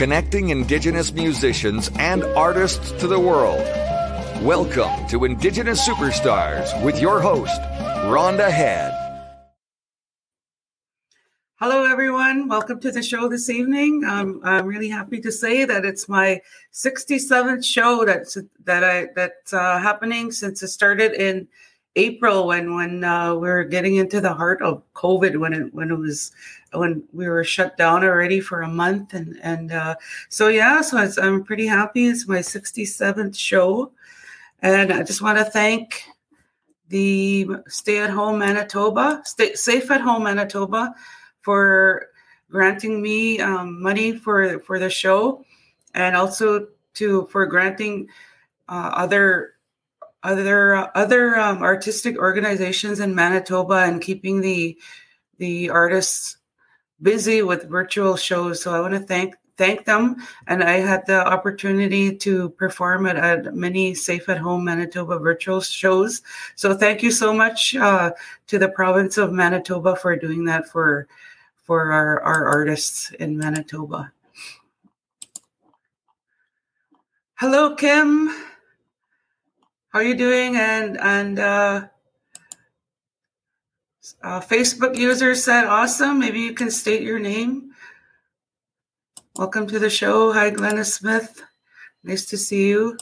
connecting Indigenous musicians and artists to the world. Welcome to Indigenous Superstars with your host, Rhonda Head. Hello, everyone. Welcome to the show this evening. Um, I'm really happy to say that it's my 67th show that's that I that's uh, happening since it started in April when when uh, we were getting into the heart of COVID when it when it was when we were shut down already for a month and and uh, so yeah so I'm pretty happy. It's my 67th show, and I just want to thank the Stay at Home Manitoba, Stay Safe at Home Manitoba for granting me um, money for for the show, and also to for granting uh, other other uh, other um, artistic organizations in Manitoba and keeping the the artists busy with virtual shows. So I want to thank thank them. And I had the opportunity to perform at, at many Safe at Home Manitoba virtual shows. So thank you so much uh, to the province of Manitoba for doing that for for our, our artists in Manitoba. Hello, Kim. How are you doing? And and uh, uh, Facebook user said, "Awesome." Maybe you can state your name. Welcome to the show. Hi, Glenna Smith. Nice to see you.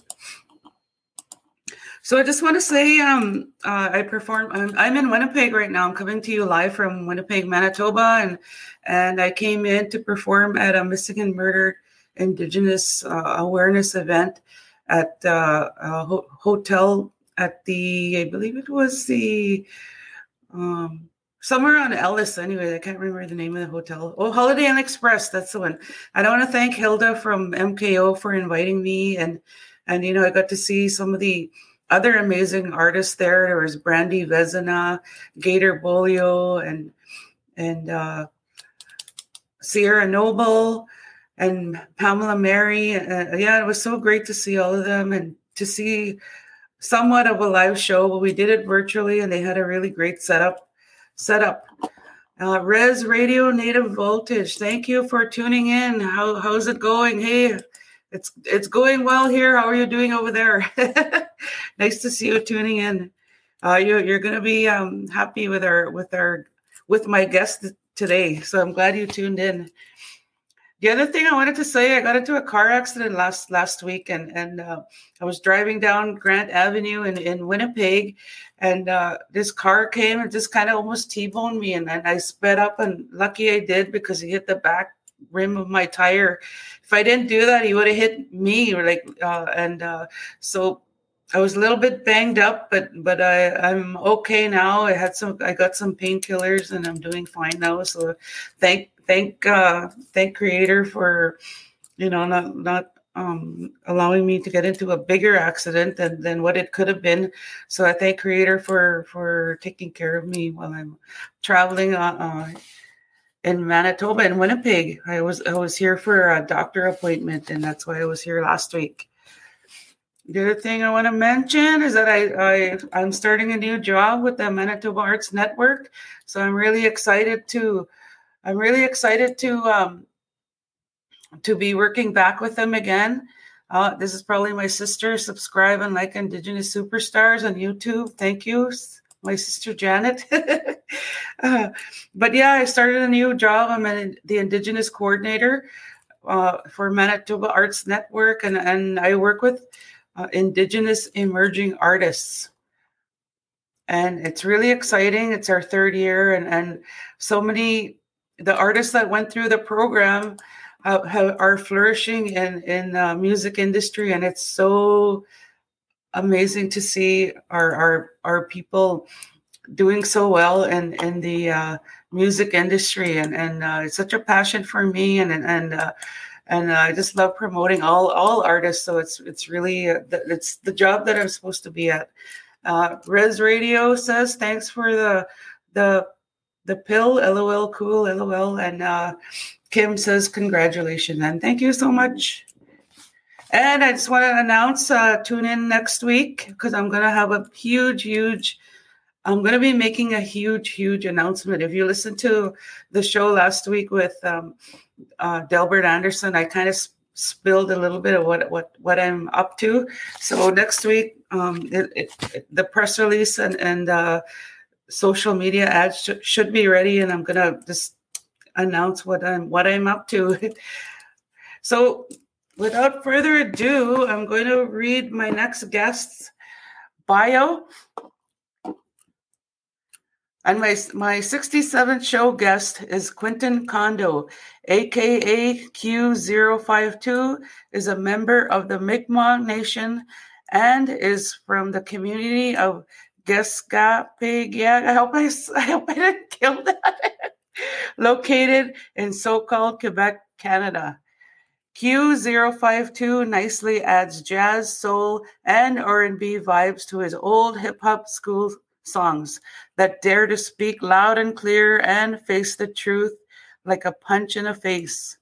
So I just want to say um, uh, I perform. I'm, I'm, in Winnipeg right now. I'm coming to you live from Winnipeg, Manitoba, and and I came in to perform at a Michigan Murdered Indigenous uh, awareness event at uh, a ho- hotel at the I believe it was the um, somewhere on Ellis. Anyway, I can't remember the name of the hotel. Oh, Holiday Inn Express. That's the one. I want to thank Hilda from MKO for inviting me and and you know I got to see some of the other amazing artists there. There was Brandi Vezina, Gator Bolio, and and uh, Sierra Noble and Pamela Mary. Uh, yeah, it was so great to see all of them and to see somewhat of a live show. But we did it virtually, and they had a really great setup. Setup. Uh, Res Radio Native Voltage. Thank you for tuning in. How how's it going? Hey, it's it's going well here. How are you doing over there? nice to see you tuning in. Uh, you, you're to be um, happy with our with our with my guest today. So I'm glad you tuned in. The other thing I wanted to say, I got into a car accident last last week, and and uh, I was driving down Grant Avenue in in Winnipeg, and uh, this car came and just kind of almost t-boned me, and, and I sped up, and lucky I did because he hit the back rim of my tire. If I didn't do that, he would have hit me. Like, uh, and uh, so I was a little bit banged up, but but I I'm okay now. I had some, I got some painkillers, and I'm doing fine now. So thank thank uh, thank Creator for you know not not um, allowing me to get into a bigger accident than, than what it could have been. So I thank Creator for for taking care of me while I'm traveling uh, uh, in Manitoba and Winnipeg. I was I was here for a doctor appointment, and that's why I was here last week. The other thing I want to mention is that I, I I'm starting a new job with the Manitoba Arts Network, so I'm really excited to I'm really excited to um, to be working back with them again. Uh, this is probably my sister. Subscribe and like Indigenous Superstars on YouTube. Thank you my sister Janet. uh, but yeah, I started a new job. I'm an, the Indigenous coordinator uh, for Manitoba Arts Network, and, and I work with uh, Indigenous emerging artists. And it's really exciting. It's our third year, and, and so many the artists that went through the program uh, have, are flourishing in in the music industry, and it's so amazing to see our our our people doing so well in in the uh, music industry, and and uh, it's such a passion for me, and and uh, and I just love promoting all all artists. So it's it's really it's the job that I'm supposed to be at. Uh, Res Radio says thanks for the the the pill. LOL, cool. LOL, and uh, Kim says congratulations and thank you so much. And I just want to announce uh, tune in next week because I'm going to have a huge, huge, I'm going to be making a huge, huge announcement. If you listened to the show last week with um, uh, Delbert Anderson, I kind of sp- spilled a little bit of what what what I'm up to. So next week, um, it, it, the press release and and uh, social media ads sh- should be ready, and I'm gonna just announce what I'm what I'm up to. so without further ado, I'm going to read my next guest's bio. And my, my 67th show guest is Quentin Condo, aka Q052, is a member of the Mi'kmaq Nation and is from the community of Geskapig. I hope I, I hope I didn't kill that. Located in so-called Quebec, Canada. Q052 nicely adds jazz, soul, and R&B vibes to his old hip-hop school songs that dare to speak loud and clear and face the truth like a punch in the face.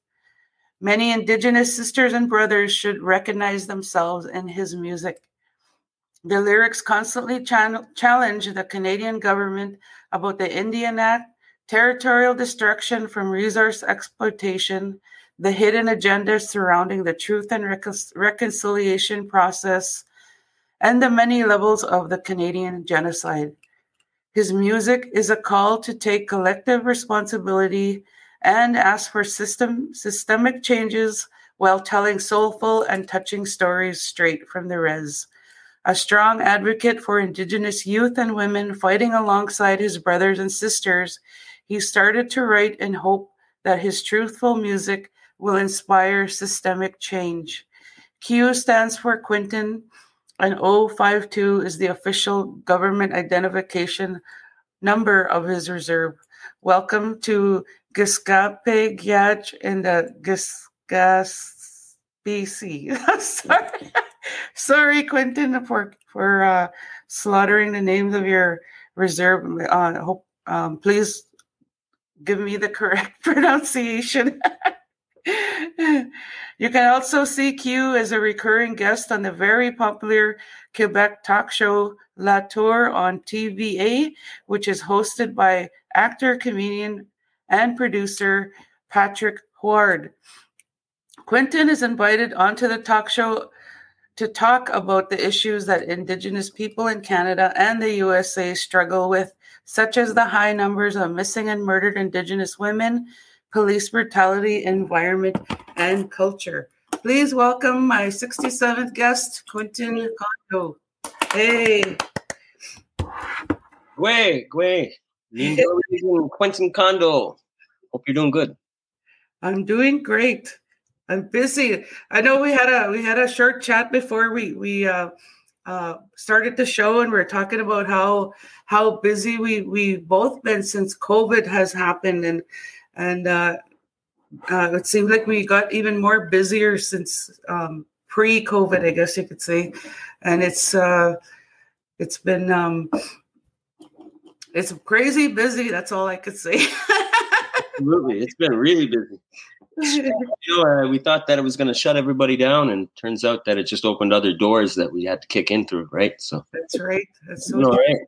Many Indigenous sisters and brothers should recognize themselves in his music. The lyrics constantly challenge the Canadian government about the Indian Act, territorial destruction from resource exploitation, the hidden agendas surrounding the truth and recon- reconciliation process, and the many levels of the Canadian genocide. His music is a call to take collective responsibility and ask for system, systemic changes while telling soulful and touching stories straight from the res. A strong advocate for Indigenous youth and women fighting alongside his brothers and sisters, he started to write in hope that his truthful music will inspire systemic change. Q stands for Quentin, and 052 is the official government identification number of his reserve. Welcome to Giscape Gyach in the Gisgas BC. Sorry. Sorry, Quentin, for for uh, slaughtering the names of your reserve. Uh, hope um, please give me the correct pronunciation. you can also see Q as a recurring guest on the very popular Quebec talk show La Tour on TVA, which is hosted by actor, comedian, and producer Patrick Huard. Quentin is invited onto the talk show to talk about the issues that Indigenous people in Canada and the USA struggle with, such as the high numbers of missing and murdered Indigenous women, police brutality, environment, and culture. Please welcome my 67th guest, Quentin Condo. Hey. Gwe, Gwe. Quentin Condo. Hope you're doing good. I'm doing great. I'm busy. I know we had a we had a short chat before we we uh, uh, started the show, and we are talking about how how busy we we both been since COVID has happened, and and uh, uh, it seems like we got even more busier since um, pre-COVID, I guess you could say, and it's uh, it's been um, it's crazy busy. That's all I could say. Absolutely, it's been really busy. you know, uh, we thought that it was going to shut everybody down, and turns out that it just opened other doors that we had to kick in through. Right. So that's right. That's so. True. Right.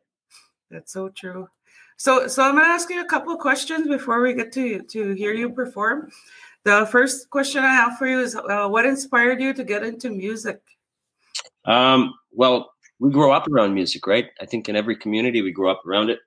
That's so true. So, so I'm going to ask you a couple of questions before we get to to hear you perform. The first question I have for you is, uh, what inspired you to get into music? Um, well, we grow up around music, right? I think in every community we grow up around it,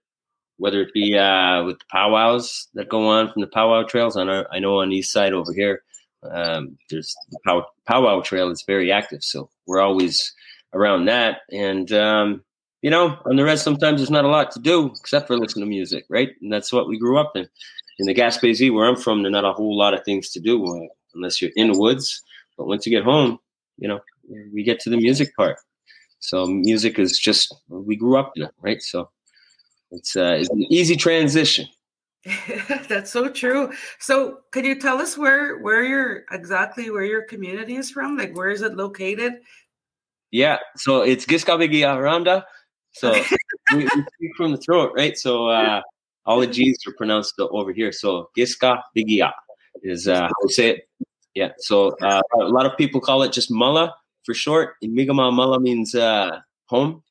whether it be uh, with the powwows that go on from the powwow trails. On our, I know on the east side over here, um, there's the pow- powwow trail is very active, so we're always around that. And um, you know, on the rest, sometimes there's not a lot to do except for listen to music, right? And that's what we grew up in. In the Gaspésie, where I'm from, there's not a whole lot of things to do uh, unless you're in the woods. But once you get home, you know, we get to the music part. So music is just we grew up in it, right? So it's uh, it's an easy transition. That's so true. So, can you tell us where where your exactly where your community is from? Like, where is it located? Yeah, so it's Giskabigia Aranda. So we, we, speak from the throat, right? So uh, all the G's are pronounced over here. So Giska Bigia is uh, how we say it. Yeah. So uh, a lot of people call it just Mulla for short. In Mi'kmaq, Mulla means uh, home,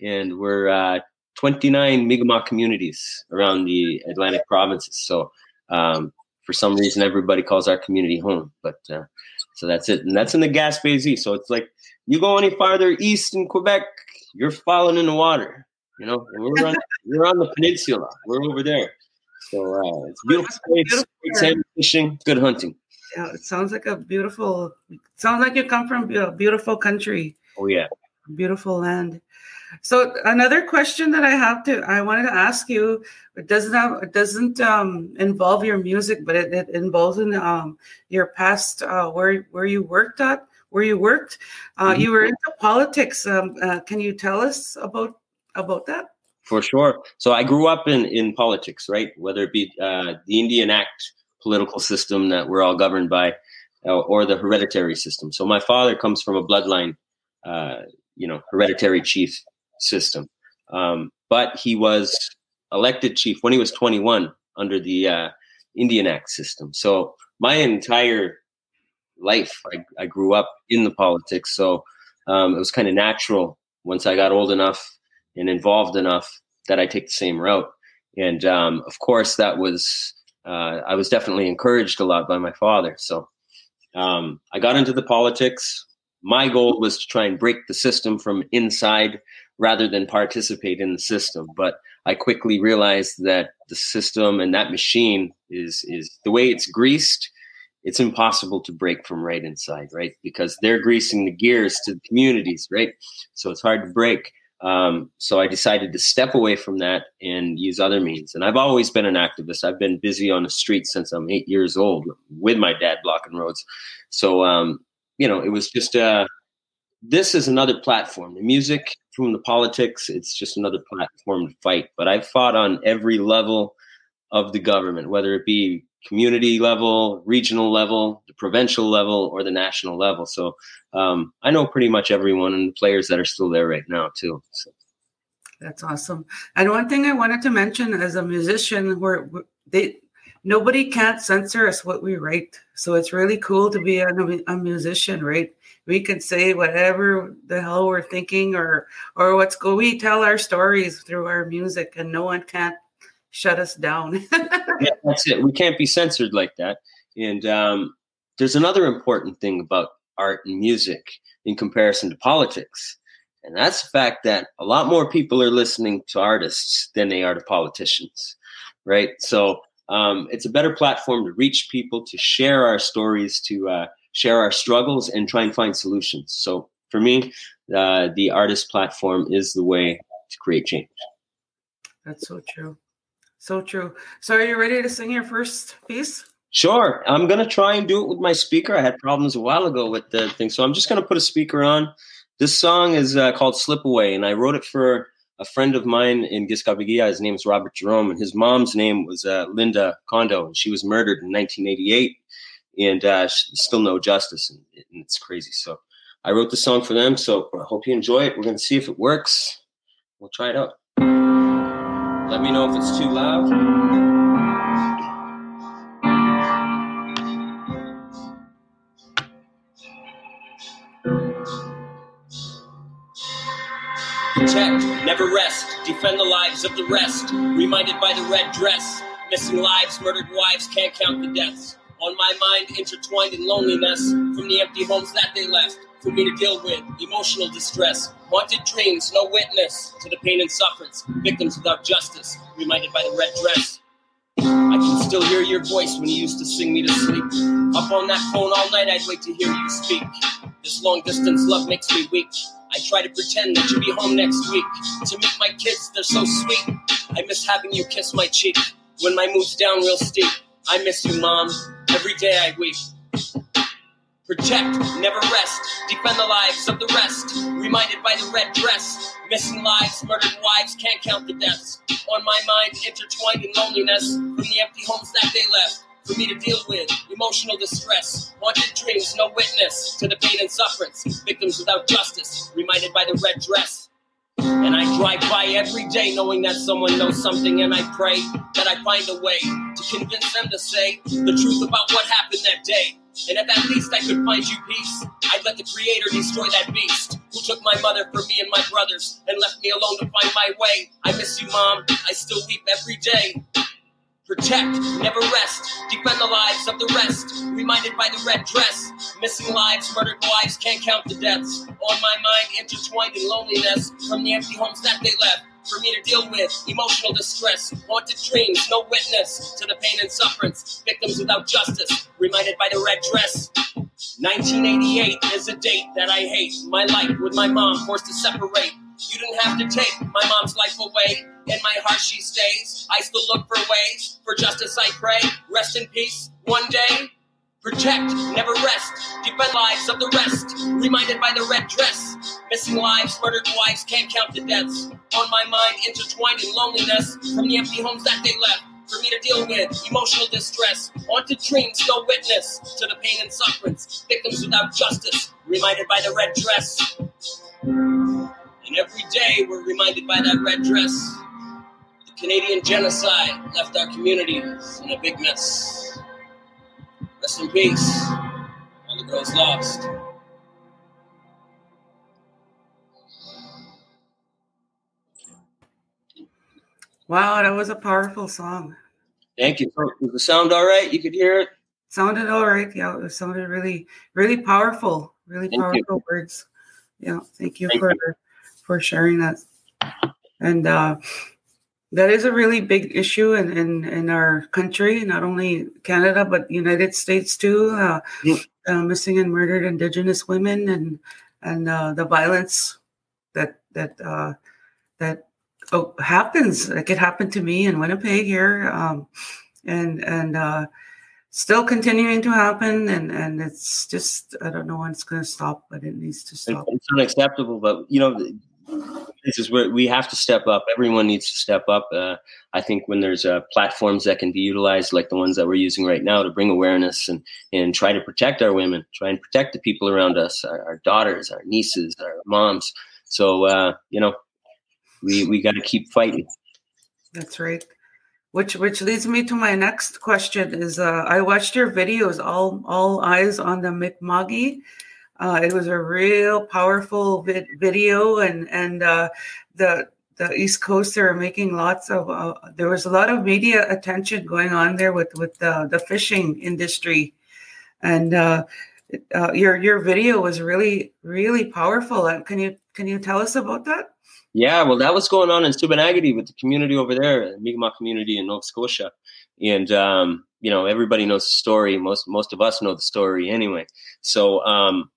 and we're uh, 29 Mi'kmaq communities around the Atlantic provinces. So um, for some reason everybody calls our community home. But uh, so that's it, and that's in the Gaspésie. So it's like you go any farther east in Quebec, you're falling in the water. You know, we're on we're on the peninsula. We're over there. So uh, it's beautiful place, great fishing, good hunting. Yeah, it sounds like a beautiful. Sounds like you come from a beautiful country. Oh yeah, beautiful land. So another question that I have to I wanted to ask you it doesn't have it doesn't um, involve your music, but it, it involves in um, your past uh, where where you worked at where you worked. Uh, mm-hmm. You were into politics. Um, uh, can you tell us about about that? For sure. So I grew up in in politics, right? Whether it be uh, the Indian Act political system that we're all governed by, uh, or the hereditary system. So my father comes from a bloodline, uh, you know, hereditary chief system. Um, but he was elected chief when he was 21 under the uh, Indian Act system. So my entire life, I, I grew up in the politics. So um, it was kind of natural once I got old enough and involved enough that I take the same route. And um, of course, that was uh, I was definitely encouraged a lot by my father. So um, I got into the politics. My goal was to try and break the system from inside rather than participate in the system. But I quickly realized that the system and that machine is is the way it's greased. It's impossible to break from right inside, right? Because they're greasing the gears to the communities, right? So it's hard to break. Um, so I decided to step away from that and use other means. And I've always been an activist. I've been busy on the streets since I'm eight years old with my dad blocking roads. So, um, you know, it was just uh, this is another platform. The music from the politics, it's just another platform to fight. But I've fought on every level of the government, whether it be community level, regional level, the provincial level, or the national level. So um, I know pretty much everyone and the players that are still there right now too. So. That's awesome. And one thing I wanted to mention as a musician, where they nobody can't censor us what we write. So it's really cool to be a, a musician, right? We can say whatever the hell we're thinking or or what's go. We tell our stories through our music, and no one can't shut us down. yeah, that's it. We can't be censored like that. And um, there's another important thing about art and music in comparison to politics. And that's the fact that a lot more people are listening to artists than they are to politicians, right? So um, it's a better platform to reach people, to share our stories, to uh, share our struggles, and try and find solutions. So for me, uh, the artist platform is the way to create change. That's so true. So true. So, are you ready to sing your first piece? Sure. I'm going to try and do it with my speaker. I had problems a while ago with the thing. So, I'm just going to put a speaker on. This song is uh, called Slip Away, and I wrote it for a friend of mine in Giscard His name is Robert Jerome, and his mom's name was uh, Linda Condo, and she was murdered in 1988, and uh, still no justice, and, and it's crazy. So, I wrote the song for them. So, I hope you enjoy it. We're to see if it works. We'll try it out. Let me know if it's too loud. Protect, never rest, defend the lives of the rest. Reminded by the red dress, missing lives, murdered wives, can't count the deaths. On my mind, intertwined in loneliness from the empty homes that they left for me to deal with emotional distress, haunted dreams, no witness to the pain and sufferance, victims without justice, reminded by the red dress. I can still hear your voice when you used to sing me to sleep. Up on that phone all night, I'd wait to hear you speak. This long distance love makes me weak. I try to pretend that you'll be home next week. To meet my kids, they're so sweet. I miss having you kiss my cheek when my mood's down real steep. I miss you, mom. Every day I weep. Protect, never rest, defend the lives of the rest. Reminded by the red dress, missing lives, murdered wives, can't count the deaths. On my mind, intertwined in loneliness from the empty homes that they left. For me to deal with emotional distress, haunted dreams, no witness to the pain and sufferance. Victims without justice, reminded by the red dress. And I drive by every day knowing that someone knows something, and I pray that I find a way to convince them to say the truth about what happened that day. And if at least I could find you peace, I'd let the Creator destroy that beast who took my mother from me and my brothers and left me alone to find my way. I miss you, Mom. I still weep every day. Protect, never rest. Defend the lives of the rest. Reminded by the red dress. Missing lives, murdered wives, can't count the deaths. On my mind, intertwined in loneliness from the empty homes that they left for me to deal with emotional distress, haunted dreams, no witness to the pain and sufferance, victims without justice, reminded by the red dress. 1988 is a date that I hate. My life with my mom forced to separate. You didn't have to take my mom's life away. In my heart she stays. I still look for ways. For justice I pray. Rest in peace one day. Protect, never rest. Defend lives of the rest. Reminded by the red dress. Missing lives, murdered wives, can't count the deaths. On my mind, intertwined in loneliness from the empty homes that they left for me to deal with emotional distress, haunted dreams, no witness to the pain and sufferance, victims without justice, reminded by the red dress. And every day we're reminded by that red dress. The Canadian genocide left our communities in a big mess. Rest in peace. All the girls lost. Wow, that was a powerful song. Thank you. Was the sound all right? You could hear it? Sounded all right. Yeah, it sounded really, really powerful. Really thank powerful you. words. Yeah, thank you thank for you. For sharing that. And uh, that is a really big issue in, in, in our country, not only Canada but United States too. Uh, uh, missing and murdered Indigenous women and and uh, the violence that that uh, that oh, happens. Like it happened to me in Winnipeg here, um, and and uh, still continuing to happen. And and it's just I don't know when it's going to stop, but it needs to stop. It's unacceptable, but you know. This is where we have to step up. Everyone needs to step up. Uh, I think when there's uh, platforms that can be utilized, like the ones that we're using right now, to bring awareness and and try to protect our women, try and protect the people around us, our, our daughters, our nieces, our moms. So uh, you know, we we got to keep fighting. That's right. Which which leads me to my next question is uh, I watched your videos all all eyes on the Mi'kma'ki. Uh, it was a real powerful vid- video and and uh, the the East Coast they were making lots of uh, there was a lot of media attention going on there with with the, the fishing industry and uh, uh, your your video was really really powerful. Can you can you tell us about that? Yeah, well, that was going on in Sipekne'katik with the community over there, the Mi'kmaq community in Nova Scotia, and um, you know everybody knows the story. Most most of us know the story anyway. So um,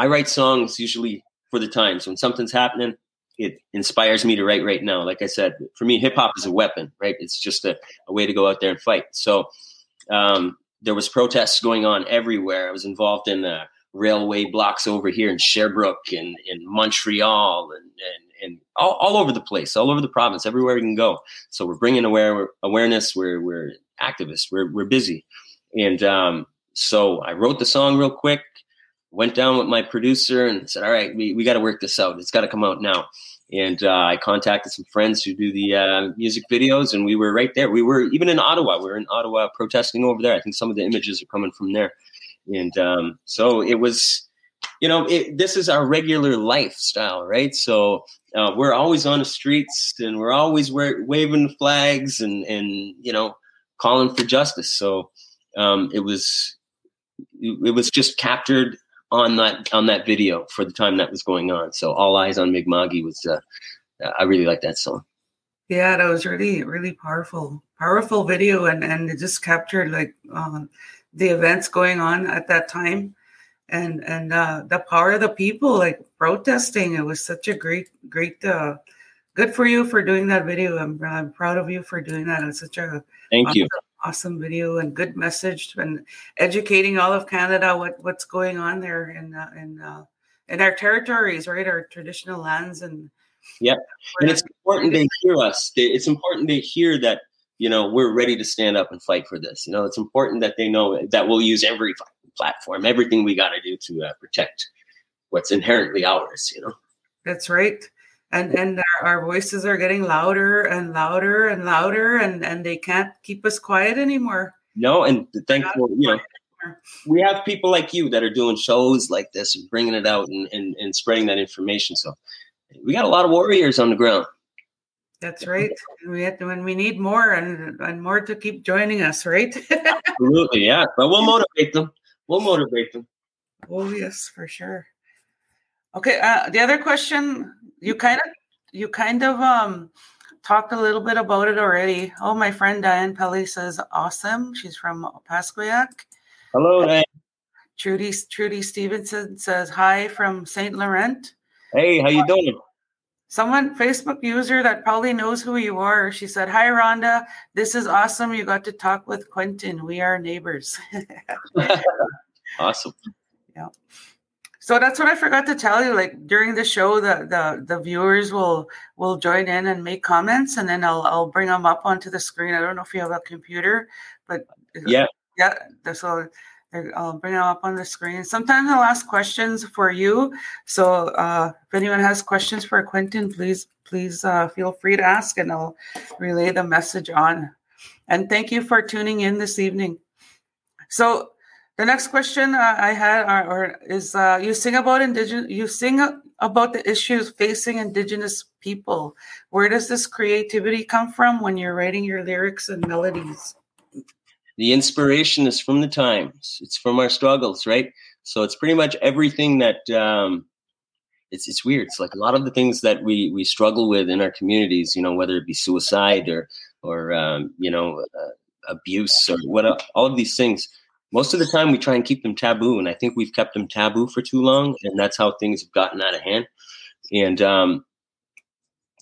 I write songs usually for the times when something's happening. It inspires me to write right now. Like I said, for me, hip hop is a weapon, right? It's just a, a way to go out there and fight. So um, there was protests going on everywhere. I was involved in the railway blocks over here in Sherbrooke and in Montreal and, and and all, all over the place, all over the province, everywhere we can go. So we're bringing aware awareness. We're we're activists. We're we're busy, and um, so I wrote the song real quick. Went down with my producer and said, "All right, we we got to work this out. It's got to come out now." And uh, I contacted some friends who do the uh, music videos, and we were right there. We were even in Ottawa. We were in Ottawa protesting over there. I think some of the images are coming from there, and um, so it was you know, it, this is our regular lifestyle, right? So uh, we're always on the streets and we're always waving flags and and you know calling for justice. So um, it was it was just captured on that on that video for the time that was going on. So all eyes on Mi'kma'ki was uh, I really like that song. Yeah, that was really really powerful powerful video and and it just captured like um, the events going on at that time and and uh, the power of the people like protesting. It was such a great great. Uh, good for you for doing that video. I'm I'm proud of you for doing that. It's such a thank awesome, you awesome video and good message and educating all of Canada what what's going on there in uh, in uh, in our territories, right? Our traditional lands and yeah, and it's important they hear us. It's important they hear that you know we're ready to stand up and fight for this. You know, it's important that they know that we'll use every platform, everything we got to do to uh, protect what's inherently ours. You know. That's right. And and our, our, voices are getting louder and louder and louder, and and they can't keep us quiet anymore. No, and thankful, you know, we have people like you that are doing shows like this and bringing it out and, and, and spreading that information. So we got a lot of warriors on the ground. That's right. We have to, when we need more and, and more to keep joining us, right? Absolutely, yeah. But we'll motivate them. We'll motivate them. Oh yes, for sure. Okay. Uh, the other question you kind of you kind of um talked a little bit about it already. Oh, my friend Diane Pelly says awesome. She's from Opaskwayak. Hello, Diane. Trudy Trudy Stevenson says hi from Saint Laurent. Hey, how you doing? Someone Facebook user that probably knows who you are. She said, "Hi Rhonda, this is awesome. You got to talk with Quentin. We are neighbors." awesome. Yeah. So that's what I forgot to tell you. Like during the show, the the the viewers will will join in and make comments, and then I'll I'll bring them up onto the screen. I don't know if you have a computer, but yeah, yeah. So I'll bring them up on the screen. Sometimes I'll ask questions for you. So uh, if anyone has questions for Quentin, please please uh, feel free to ask, and I'll relay the message on. And thank you for tuning in this evening. So the next question uh, I had are, or is uh, you sing about indigenous you sing about the issues facing indigenous people. Where does this creativity come from when you're writing your lyrics and melodies? the inspiration is from the times it's from our struggles right so it's pretty much everything that um, it's it's weird it's like a lot of the things that we we struggle with in our communities you know whether it be suicide or or um, you know uh, abuse or what all of these things most of the time we try and keep them taboo and i think we've kept them taboo for too long and that's how things have gotten out of hand and um,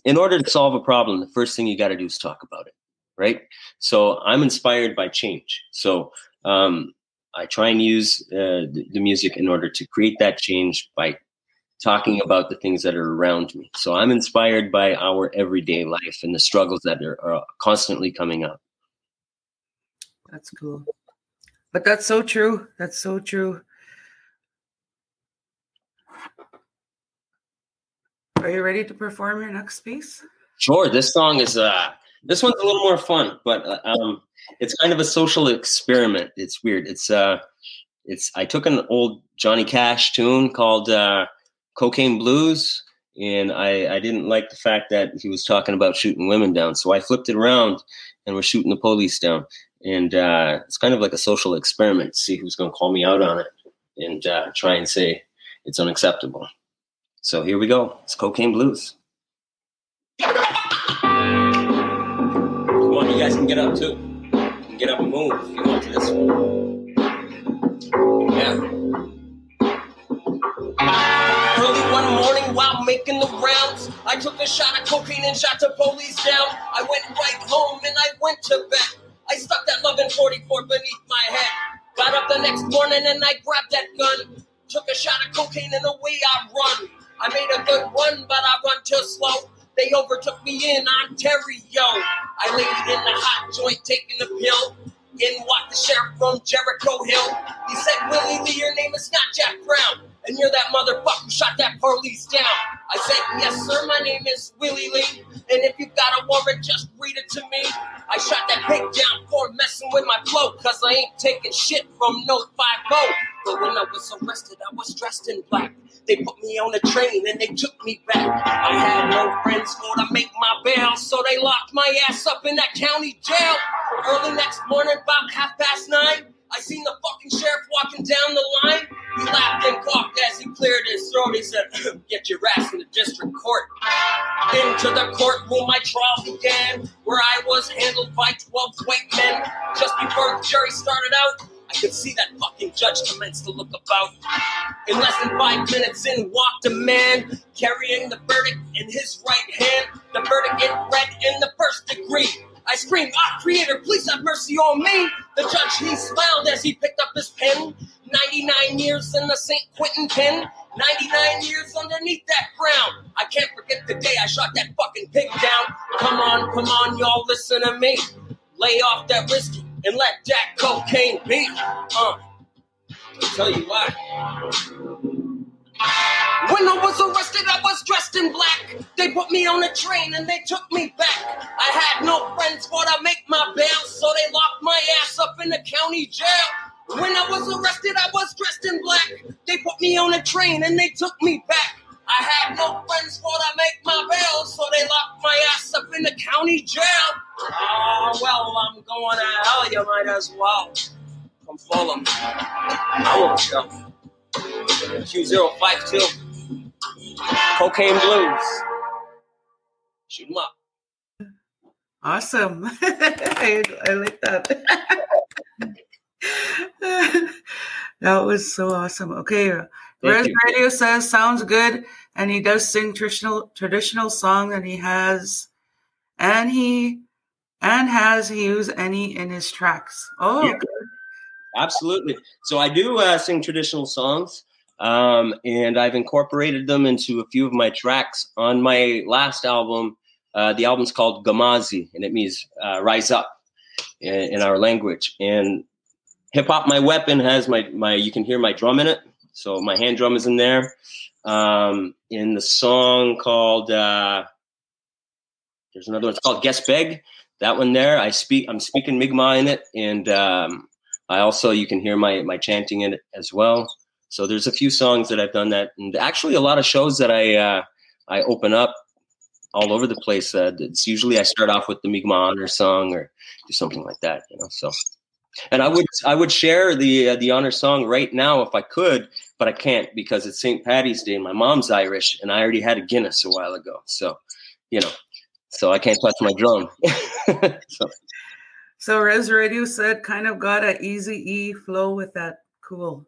in order to solve a problem the first thing you got to do is talk about it right? So I'm inspired by change. So um, I try and use uh, the, the, music in order to create that change by talking about the things that are around me. So I'm inspired by our everyday life and the struggles that are, are constantly coming up. That's cool. But that's so true. That's so true. Are you ready to perform your next piece? Sure. This song is uh this one's a little more fun, but uh, um, it's kind of a social experiment. It's weird. It's uh, it's I took an old Johnny Cash tune called uh, "Cocaine Blues," and I I didn't like the fact that he was talking about shooting women down, so I flipped it around and we're shooting the police down. And uh, it's kind of like a social experiment to see who's going to call me out on it and uh, try and say it's unacceptable. So here we go. It's Cocaine Blues. you guys can get up too. Can get up and move if you want to this one. Yeah. Early one morning while making the rounds, I took a shot of cocaine and shot the police down. I went right home and I went to bed. I stuck that loving 44 beneath my head. Got up the next morning and I grabbed that gun. Took a shot of cocaine and away I run. I made a good run, but I run too slow. They overtook me in Ontario. I laid in the hot joint taking the pill. In walked the sheriff from Jericho Hill. He said, Willie Lee, your name is not Jack Brown. And you're that motherfucker who shot that police down. I said, Yes, sir, my name is Willie Lee. And if you've got a warrant, just read it to me. I shot that pig down for messing with my flow, cause I ain't taking shit from no 5 But when I was arrested, I was dressed in black. They put me on a train and they took me back. I had no friends for to make my bail, so they locked my ass up in that county jail. Early next morning, about half past nine, I seen the fucking sheriff walking down the line. He laughed and coughed as he cleared his throat. He said, Get your ass in the district court. Into the courtroom, my trial began, where I was handled by 12 white men. Just before the jury started out, I could see that fucking judge commence to look about. In less than five minutes in walked a man carrying the verdict in his right hand. The verdict it read in the first degree. I screamed, Ah, Creator, please have mercy on me. The judge, he smiled as he picked up his pen. 99 years in the San Quentin pen. 99 years underneath that ground. I can't forget the day I shot that fucking pig down. Come on, come on, y'all, listen to me. Lay off that whiskey and let that cocaine be. Uh, I'll tell you why. When I was arrested, I was dressed in black. They put me on a train and they took me back. I had no friends for to make my bail, so they locked my ass up in the county jail. When I was arrested, I was dressed in black. They put me on a train and they took me back. I had no friends for to make my bail, so they locked my ass up in the county jail. Oh, well, I'm going to hell, you might as well. Come follow me. I won't show. Q052. Cocaine Blues. Shoot 'em up. Awesome. I, I like that. that was so awesome. Okay. Res. Radio says sounds good. And he does sing traditional traditional song and he has and he and has he used any in his tracks. Oh Yeah. Absolutely. So I do uh, sing traditional songs, um, and I've incorporated them into a few of my tracks on my last album. Uh, the album's called Gamazi, and it means uh, rise up in, in our language. And hip hop, my weapon, has my my. You can hear my drum in it, so my hand drum is in there. Um, in the song called uh, there's another one. It's called Guess Beg. That one there, I speak. I'm speaking Mi'kmaq in it, and um, I also you can hear my my chanting in it as well. So there's a few songs that I've done that, and actually a lot of shows that I uh, I open up all over the place. Uh, it's usually I start off with the Mi'kmaq honor song or do something like that, you know. So, and I would I would share the uh, the honor song right now if I could, but I can't because it's St. Patty's Day and my mom's Irish, and I already had a Guinness a while ago. So, you know, so I can't touch my drum. so. So Res Radio said kind of got a easy E flow with that. Cool.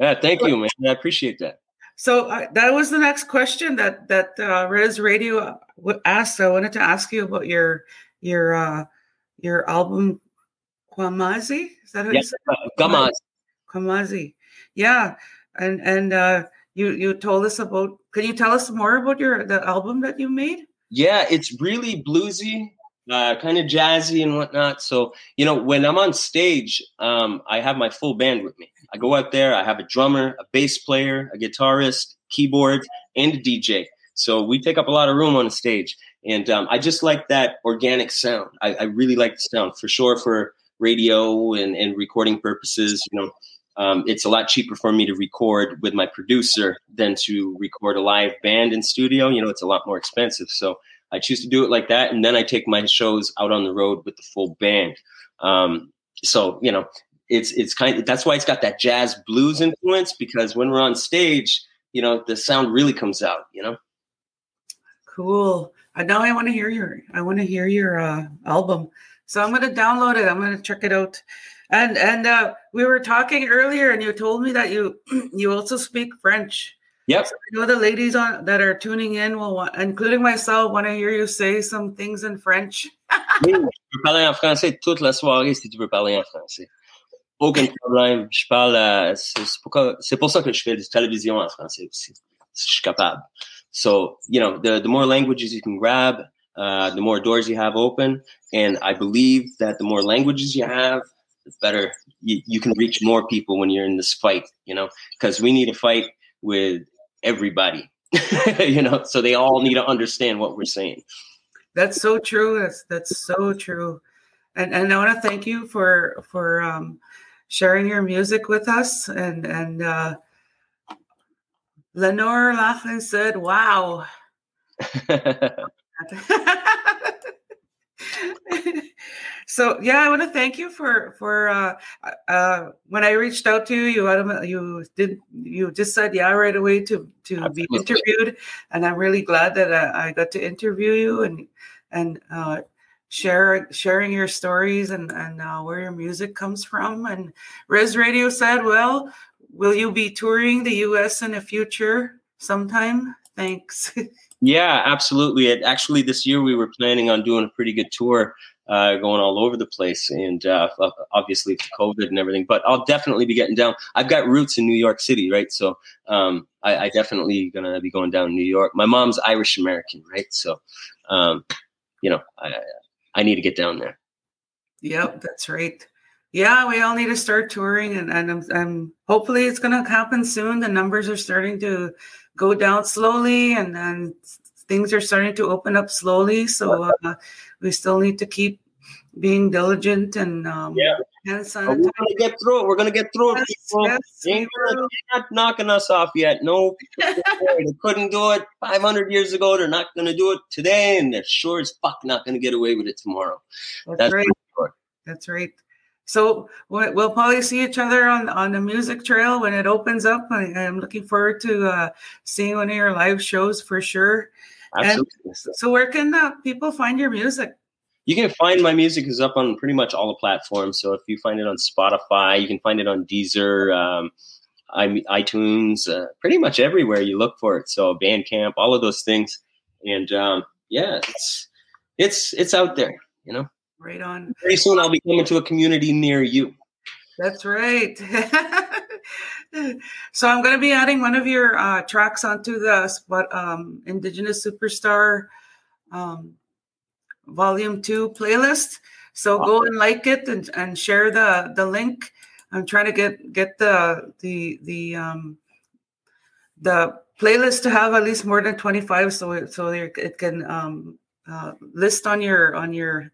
Yeah, thank you, man. I appreciate that. So uh, that was the next question that that uh, Res Radio w- asked. I wanted to ask you about your your uh, your album Kwamazi. Is that how Yeah, you say uh, Gamaz. Kwamazi? Yeah, and and uh, you you told us about. Can you tell us more about your the album that you made? Yeah, it's really bluesy, uh, kind of jazzy and whatnot. So, you know, when I'm on stage, um, I have my full band with me. I go out there, I have a drummer, a bass player, a guitarist, keyboard, and a DJ. So we take up a lot of room on the stage. And um, I just like that organic sound. I, I really like the sound for sure for radio and, and recording purposes. You know, um, it's a lot cheaper for me to record with my producer than to record a live band in studio. You know, it's a lot more expensive. So I choose to do it like that, and then I take my shows out on the road with the full band. Um, so you know, it's it's kind of that's why it's got that jazz blues influence because when we're on stage, you know, the sound really comes out. You know. Cool. Uh, now I want to hear your I want to hear your uh, album. So I'm going to download it. I'm going to check it out. And and uh, we were talking earlier, and you told me that you you also speak French. Yep. So I know the ladies on that are tuning in will want, including myself, want to hear you say some things in French. Oui, je peux parler en français toute la soirée si tu veux parler en français. Aucun problème. Je parle. euh, c'est c'est pour ça que je fais de télévision en français aussi. Je suis capable. So you know, the the more languages you can grab, uh, the more doors you have open, and I believe that the more languages you have, the better you, you can reach more people when you're in this fight. You know, because we need to fight with everybody. you know, so they all need to understand what we're saying. That's so true. That's that's so true. And and I want to thank you for for um, sharing your music with us. And and uh, Lenore Laughlin said, "Wow." so yeah, I want to thank you for for uh, uh, when I reached out to you, you you did you just said yeah right away to to be interviewed, and I'm really glad that I, I got to interview you and and uh, share sharing your stories and and uh, where your music comes from. And Res Radio said, well, will you be touring the U.S. in the future sometime? Thanks. Yeah, absolutely. It, actually, this year we were planning on doing a pretty good tour, uh, going all over the place, and uh, obviously COVID and everything. But I'll definitely be getting down. I've got roots in New York City, right? So um, I, I definitely gonna be going down to New York. My mom's Irish American, right? So um, you know, I I need to get down there. Yep, that's right. Yeah, we all need to start touring, and, and I'm, I'm hopefully it's going to happen soon. The numbers are starting to go down slowly, and then things are starting to open up slowly. So uh, we still need to keep being diligent and um, Yeah. Hand But we're gonna get through it. We're gonna get through it, people. Yes, they ain't gonna, they're not knocking us off yet. No, they couldn't do it 500 years ago. They're not gonna do it today, and they're sure as fuck not gonna get away with it tomorrow. That's, That's right. sure. That's right. So we- we'll probably see each other on on the music trail when it opens up. I, I'm looking forward to uh, seeing one of your live shows for sure. Absolutely. So where can uh, people find your music? You can find my music is up on pretty much all the platforms. So if you find it on Spotify, you can find it on Deezer, um, i- iTunes, uh, pretty much everywhere you look for it. So Bandcamp, all of those things, and um, yeah, it's it's it's out there. You know, Right on. pretty soon I'll be coming to a community near you. That's right. so I'm going to be adding one of your uh, tracks onto the um, Indigenous Superstar um, Volume Two playlist. So go and like it and, and share the the link. I'm trying to get get the the the um, the playlist to have at least more than 25, so it, so it can um, uh, list on your on your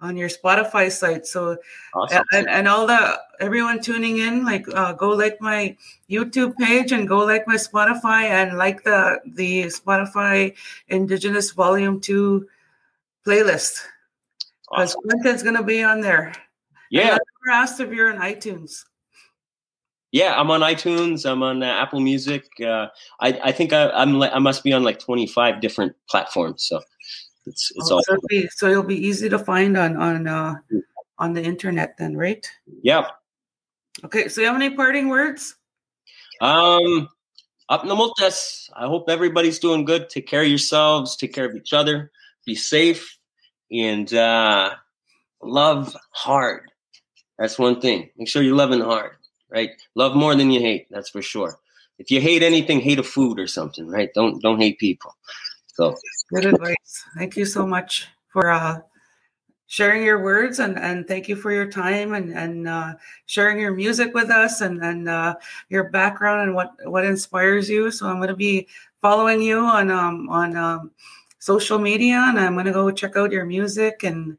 on your Spotify site. So Awesome. and, and all the everyone tuning in like uh, go like my youtube page and go like my spotify and like the the spotify indigenous volume 2 playlist because awesome. content's going to be on there Yeah, never asked if you're on itunes yeah. I'm on iTunes. I'm on uh, Apple Music. Uh, I I think I, I'm like I must be on like 25 different platforms. So it's it's Oh, all so, it'll be, so it'll be easy to find on on uh on the internet then right yeah. okay so you have any parting words Um, up in the multas. I hope everybody's doing good. Take care of yourselves. Take care of each other. Be safe and uh, love hard. That's one thing. Make sure you're loving hard, right? Love more than you hate. That's for sure. If you hate anything, hate a food or something, right? Don't don't hate people. So Good advice. Thank you so much for uh, sharing your words and, and thank you for your time and, and uh, sharing your music with us and, and uh, your background and what, what inspires you. So I'm going to be following you on um, on um, social media and I'm going to go check out your music and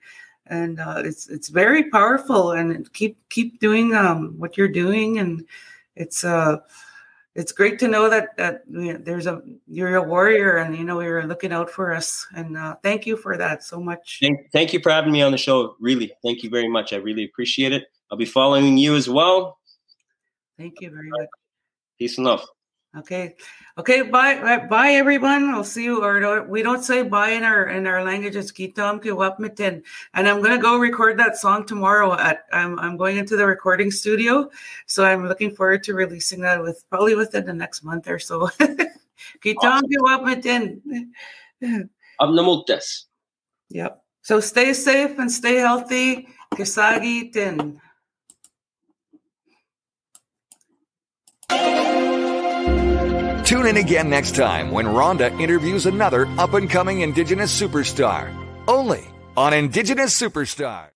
and uh, it's it's very powerful and keep keep doing um, what you're doing and it's uh it's great to know that that you know, there's a you're a warrior and you know you're looking out for us and uh, thank you for that so much thank, thank you for having me on the show. Really, thank you very much. I really appreciate it. I'll be following you as well. thank you very much Peace and love. Okay okay bye bye, bye everyone i'll see you or we don't say bye in our in our language it's kitam kiwapmitin and i'm gonna go record that song tomorrow at I'm, I'm going into the recording studio so i'm looking forward to releasing that with probably within the next month or so kitam kiwapmitin Up na multas. Yep. So stay safe and stay healthy. Kisagi tin. Tune in again next time when Rhonda interviews another up and coming Indigenous superstar. Only on Indigenous Superstar.